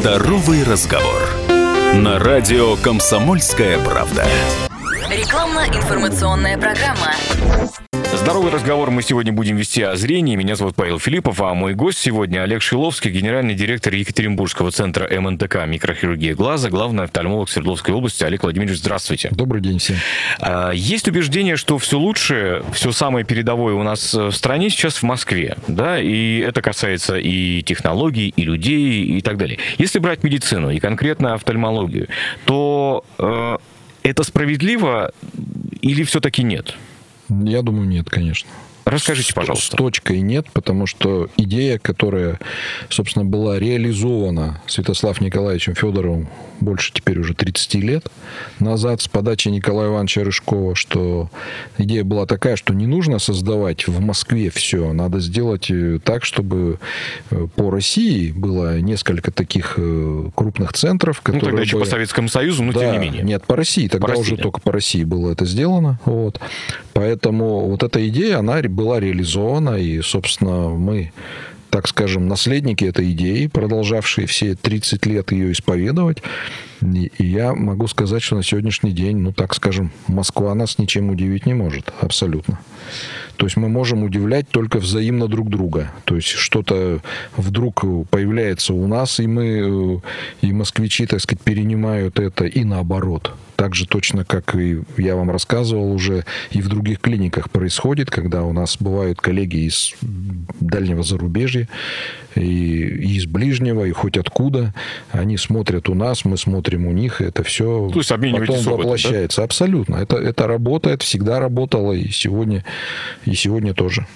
Здоровый разговор. На радио «Комсомольская правда». Рекламно-информационная программа. Здоровый разговор мы сегодня будем вести о зрении. Меня зовут Павел Филиппов, а мой гость сегодня Олег Шиловский, генеральный директор Екатеринбургского центра МНТК «Микрохирургия глаза», главный офтальмолог Свердловской области. Олег Владимирович, здравствуйте. Добрый день всем. А, Есть убеждение, что все лучшее, все самое передовое у нас в стране сейчас в Москве, да, и это касается и технологий, и людей, и так далее. Если брать медицину и конкретно офтальмологию, то э, это справедливо или все-таки нет? Я думаю, нет, конечно. Расскажите, пожалуйста. С точкой нет, потому что идея, которая, собственно, была реализована Святослав Николаевичем Федоровым больше теперь уже 30 лет назад с подачи Николая Ивановича Рыжкова, что идея была такая, что не нужно создавать в Москве все, надо сделать э, так, чтобы э, по России было несколько таких э, крупных центров, Ну, которые тогда еще бы- по Советскому Союзу, но тем да, не менее. Нет, по России. Тогда По России, уже да. только по России было это сделано. Вот. Поэтому вот эта идея, она была реализована. И, собственно, мы, так скажем, наследники этой идеи, продолжавшие все 30 лет ее исповедовать. И, я могу сказать, что на сегодняшний день, ну, так скажем, Москва нас ничем удивить не может. Абсолютно. То есть мы можем удивлять только взаимно друг друга. То есть что-то вдруг появляется у нас, и мы, э, и москвичи, так сказать, перенимают это, и наоборот. Так же точно, как и я вам рассказывал уже, и в других клиниках происходит, когда у нас бывают коллеги из дальнего зарубежья, и из ближнего, и хоть откуда. Они смотрят у нас, мы смотрим у них, и это все То есть потом опытом, да? воплощается. Абсолютно. Это, это работает, всегда работало, и сегодня, и сегодня тоже.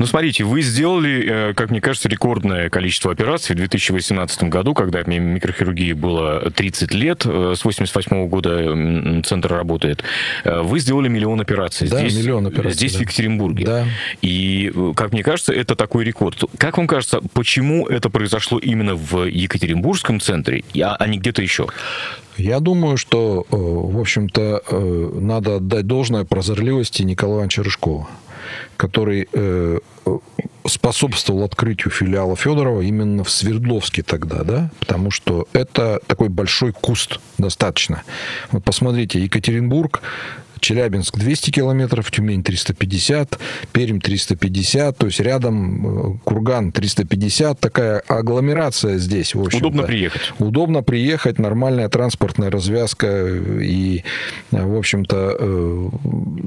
Ну, смотрите, вы сделали, э, как мне кажется, рекордное количество операций в 2018 году, когда ми- микрохирургии было 30 лет, э, с 88 года центр работает. Э, Вы сделали миллион операций. Да, здесь, миллион операций, Здесь, в да. Екатеринбурге. Да. И, как мне кажется, это такой рекорд. Как вам кажется, почему это произошло именно в Екатеринбургском центре, а а не где-то еще? Я думаю, что, э, в общем-то, э, надо отдать должное прозорливости Николая Ивановича Рыжкова, который э, способствовал открытию филиала Федорова именно в Свердловске тогда, да, потому что это такой большой куст достаточно. Вот посмотрите, Екатеринбург, Челябинск 200 километров, Тюмень 350, Пермь 350, то есть рядом э, Курган 350, такая агломерация здесь, в общем Удобно приехать. Удобно приехать, нормальная транспортная развязка и, в общем-то, э,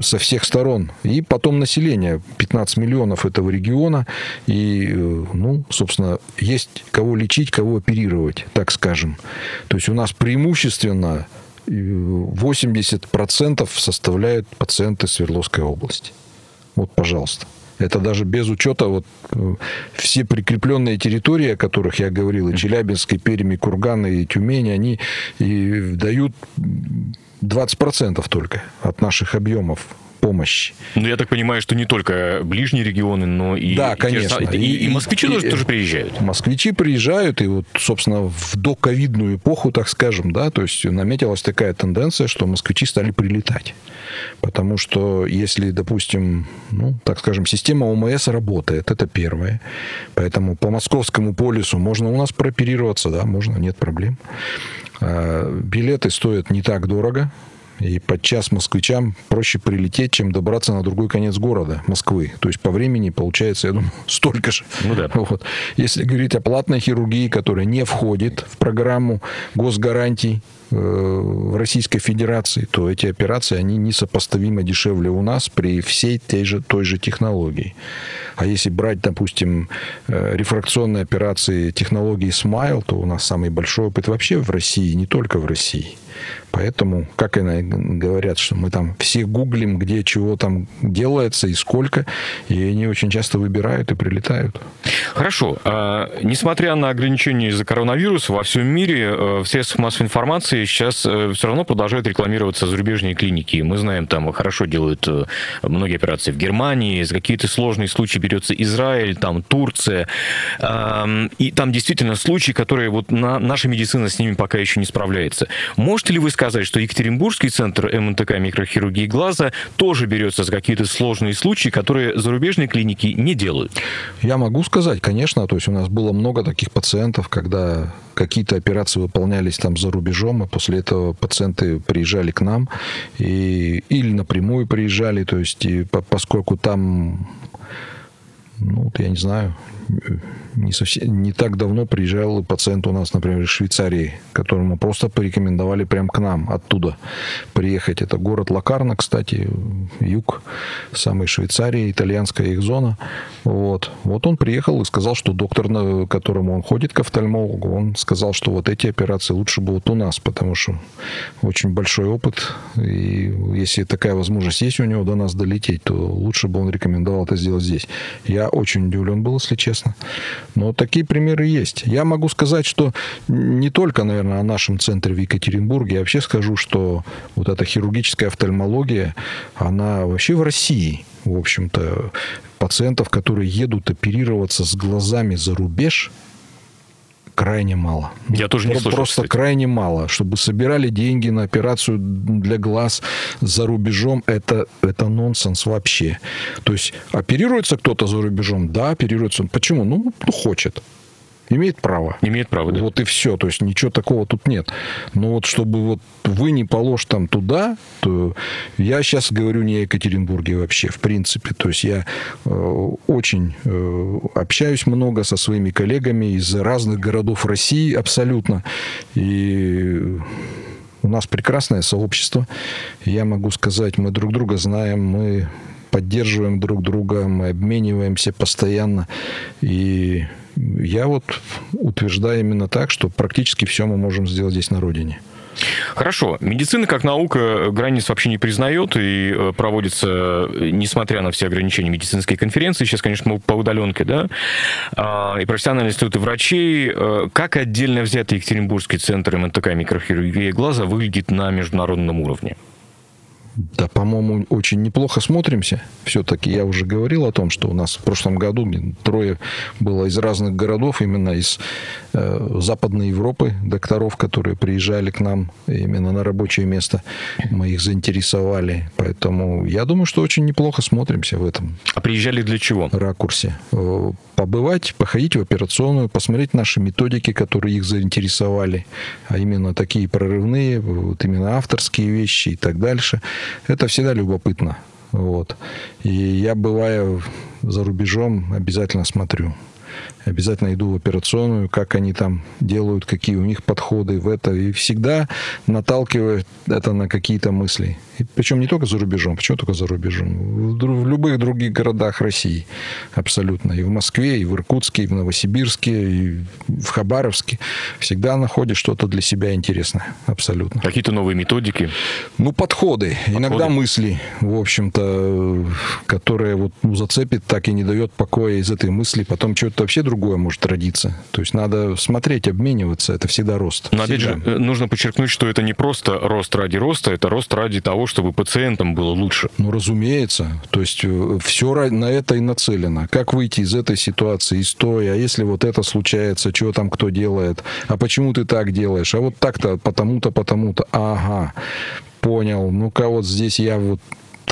со всех сторон. И потом население, 15 миллионов этого региона. И, э, ну, собственно, есть кого лечить, кого оперировать, так скажем. То есть у нас преимущественно 80% составляют пациенты Свердловской области. Вот, пожалуйста. Это даже без учета вот э, все прикрепленные территории, о которых я говорил, и Челябинск, и Пермь, и Курган, и Тюмень, они и дают 20% только от наших объемов помощи. Ну, я так понимаю, что не только ближние регионы, но и... Да, и те конечно. самые- И, и москвичи И- тоже, и- тоже приезжают. Москвичи приезжают, и вот, собственно, в доковидную эпоху, так скажем, да, то есть наметилась такая тенденция, что москвичи стали прилетать. Потому что если, допустим, ну, так скажем, система ОМС работает, это первое. Поэтому по московскому полюсу можно у нас прооперироваться, да, можно, нет проблем. А, Билеты стоят не так дорого, и подчас москвичам проще прилететь, чем добраться на другой конец города, Москвы. То есть по времени получается, я думаю, столько же. Ну да. Вот. Если говорить о платной хирургии, которая не входит в программу госгарантий э, в Российской Федерации, то эти операции, они несопоставимо дешевле у нас при всей той же, той же технологии. А если брать, допустим, э, рефракционные операции технологии Smile, то у нас самый большой опыт вообще в России, не только в России. Поэтому, как и говорят, что мы там все гуглим, где чего там делается и сколько, и они очень часто выбирают и прилетают. Хорошо. А, несмотря на ограничения из-за коронавируса, во всем мире э, в средствах массовой информации сейчас все равно продолжают рекламироваться зарубежные клиники. Мы знаем, там хорошо делают э, многие операции в Германии, за какие-то сложные случаи берется Израиль, там Турция. И там действительно случаи, которые вот на- наша медицина с ними пока еще не справляется. Можете ли вы сказать, сказать, что Екатеринбургский центр МНТК микрохирургии глаза тоже берется за какие-то сложные случаи, которые зарубежные клиники не делают? Я могу сказать, конечно. То есть у нас было много таких пациентов, когда какие-то операции выполнялись там за рубежом, и после этого пациенты приезжали к нам и, или напрямую приезжали, то есть и, поскольку там ну, я не знаю, не, совсем, не так давно приезжал пациент у нас, например, из Швейцарии, которому просто порекомендовали прямо к нам оттуда приехать. Это город Лакарна, кстати, юг самой Швейцарии, итальянская их зона. Вот. вот он приехал и сказал, что доктор, к которому он ходит, к офтальмологу, он сказал, что вот эти операции лучше будут у нас, потому что очень большой опыт. И если такая возможность есть у него до нас долететь, то лучше бы он рекомендовал это сделать здесь. Я очень удивлен был, если честно. Но такие примеры есть. Я могу сказать, что не только, наверное, о нашем центре в Екатеринбурге. Я вообще скажу, что вот эта хирургическая офтальмология, она вообще в России, в общем-то, пациентов, которые едут оперироваться с глазами за рубеж – крайне мало. Я тоже не слышал, Просто кстати. крайне мало. Чтобы собирали деньги на операцию для глаз за рубежом, это, это нонсенс вообще. То есть оперируется кто-то за рубежом? Да, оперируется. Почему? Ну, ну хочет. Имеет право. Имеет право, да. Вот и все. То есть ничего такого тут нет. Но вот чтобы вот вы не положь там туда, то я сейчас говорю не о Екатеринбурге вообще, в принципе. То есть я э, очень э, общаюсь много со своими коллегами из разных городов России абсолютно. И у нас прекрасное сообщество. Я могу сказать, мы друг друга знаем, мы поддерживаем друг друга, мы обмениваемся постоянно. И я вот утверждаю именно так, что практически все мы можем сделать здесь на родине. Хорошо. Медицина как наука границ вообще не признает и э, проводится, несмотря на все ограничения медицинской конференции, сейчас, конечно, по удаленке, да, а, и профессиональные институты врачей. Э, как отдельно взятый Екатеринбургский центр МНТК микрохирургии глаза выглядит на международном уровне? Да, по-моему, очень неплохо смотримся. Все-таки я уже говорил о том, что у нас в прошлом году трое было из разных городов, именно из э, Западной Европы, докторов, которые приезжали к нам именно на рабочее место. Мы их заинтересовали. Поэтому я думаю, что очень неплохо смотримся в этом. А приезжали для чего? Ракурсе. Побывать, походить в операционную, посмотреть наши методики, которые их заинтересовали, а именно такие прорывные, вот именно авторские вещи и так дальше. Это всегда любопытно. Вот. И я, бывая за рубежом, обязательно смотрю обязательно иду в операционную, как они там делают, какие у них подходы в это. И всегда наталкивает это на какие-то мысли. И причем не только за рубежом. Почему только за рубежом? В любых других городах России абсолютно. И в Москве, и в Иркутске, и в Новосибирске, и в Хабаровске. Всегда находишь что-то для себя интересное. Абсолютно. Какие-то новые методики? Ну, подходы. подходы. Иногда мысли, в общем-то, которые вот ну, зацепит, так и не дает покоя из этой мысли. Потом что-то вообще другое может родиться. То есть надо смотреть, обмениваться. Это всегда рост. Но опять же, нужно подчеркнуть, что это не просто рост ради роста, это рост ради того, чтобы пациентам было лучше. Ну, разумеется. То есть э, все на это и нацелено. Как выйти из этой ситуации, из той, а если вот это случается, что там кто делает, а почему ты так делаешь, а вот так-то, потому-то, потому-то, ага, понял, ну-ка вот здесь я вот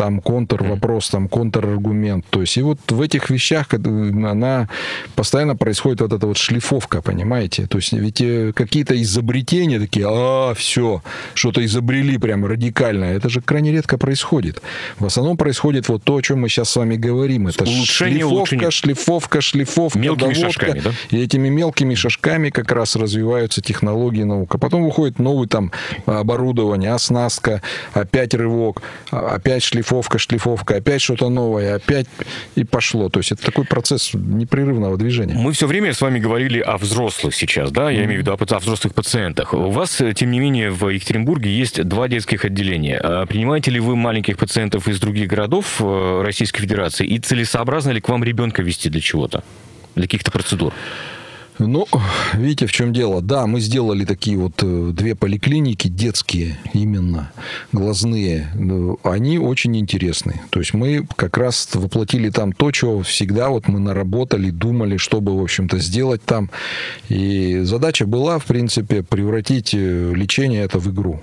там контр-вопрос, там контр-аргумент. То есть и вот в этих вещах она постоянно происходит вот эта вот шлифовка, понимаете? То есть ведь э, какие-то изобретения такие, а, все, что-то изобрели прям радикально. Это же крайне редко происходит. В основном происходит вот то, о чем мы сейчас с вами говорим. Это улучшение, шлифовка, улучшение. шлифовка, шлифовка, Мелкими доводка. шажками, да? И этими мелкими шажками как раз развиваются технологии наука. Потом выходит новый там оборудование, оснастка, опять рывок, а, опять шлифовка шлифовка, шлифовка, опять что-то новое, опять и пошло. То есть это такой процесс непрерывного движения. Мы все время с вами говорили о взрослых сейчас, да, я имею в виду о взрослых пациентах. У вас, тем не менее, в Екатеринбурге есть два детских отделения. А принимаете ли вы маленьких пациентов из других городов э, Российской Федерации и целесообразно ли к вам ребенка вести для чего-то, для каких-то процедур? Ну, видите, в чем дело. Да, мы сделали такие вот э, две поликлиники детские, именно глазные. Они очень интересны. То есть мы как раз воплотили там то, что всегда вот мы наработали, думали, чтобы, в общем-то, сделать там. И задача была, в принципе, превратить э, лечение это в игру.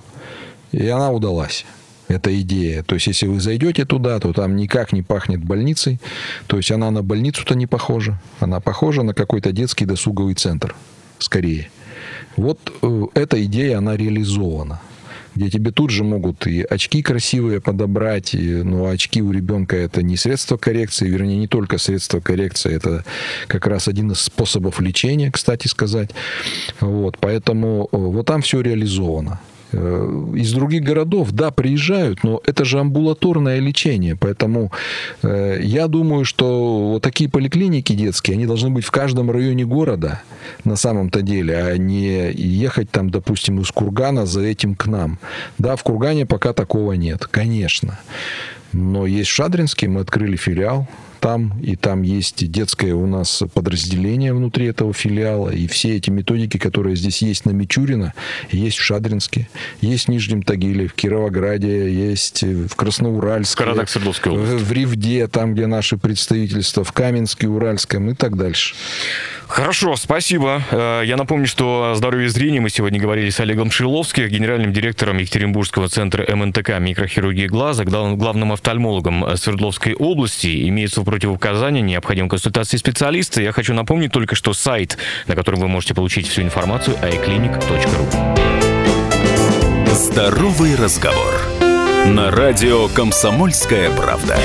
И она удалась эта идея. То есть, если вы зайдете туда, то там никак не пахнет больницей. То есть, она на больницу-то не похожа. Она похожа на какой-то детский досуговый центр, скорее. Вот э, эта идея, она реализована где тебе тут же могут и очки красивые подобрать, и, ну, очки у ребенка это не средство коррекции, вернее, не только средство коррекции, это как раз один из способов лечения, кстати сказать. Вот, поэтому э, вот там все реализовано. Э, из других городов, да, приезжают, но это же амбулаторное лечение, поэтому э, я думаю, что вот такие поликлиники детские, они должны быть в каждом районе города на самом-то деле, а не ехать там, допустим, из Кургана за этим к нам. Да, в Кургане пока такого нет, конечно. Но есть в Шадринске, мы открыли филиал, там, и там есть детское у нас подразделение внутри этого филиала, и все эти методики, которые здесь есть на Мичурина, есть в Шадринске, есть в Нижнем Тагиле, в Кировограде, есть в Красноуральске, в, в Ривде, там, где наши представительства, в Каменске, Уральском и так дальше. Хорошо, спасибо. Э, я напомню, что о здоровье зрения мы сегодня говорили с Олегом Шиловским, генеральным директором Екатеринбургского центра МНТК микрохирургии глаза, главным офтальмологом Свердловской области. Имеется в противопоказания, необходима консультация специалиста. Я хочу напомнить только, что сайт, на котором вы можете получить всю информацию, iClinic.ru. Здоровый разговор. На радио «Комсомольская правда».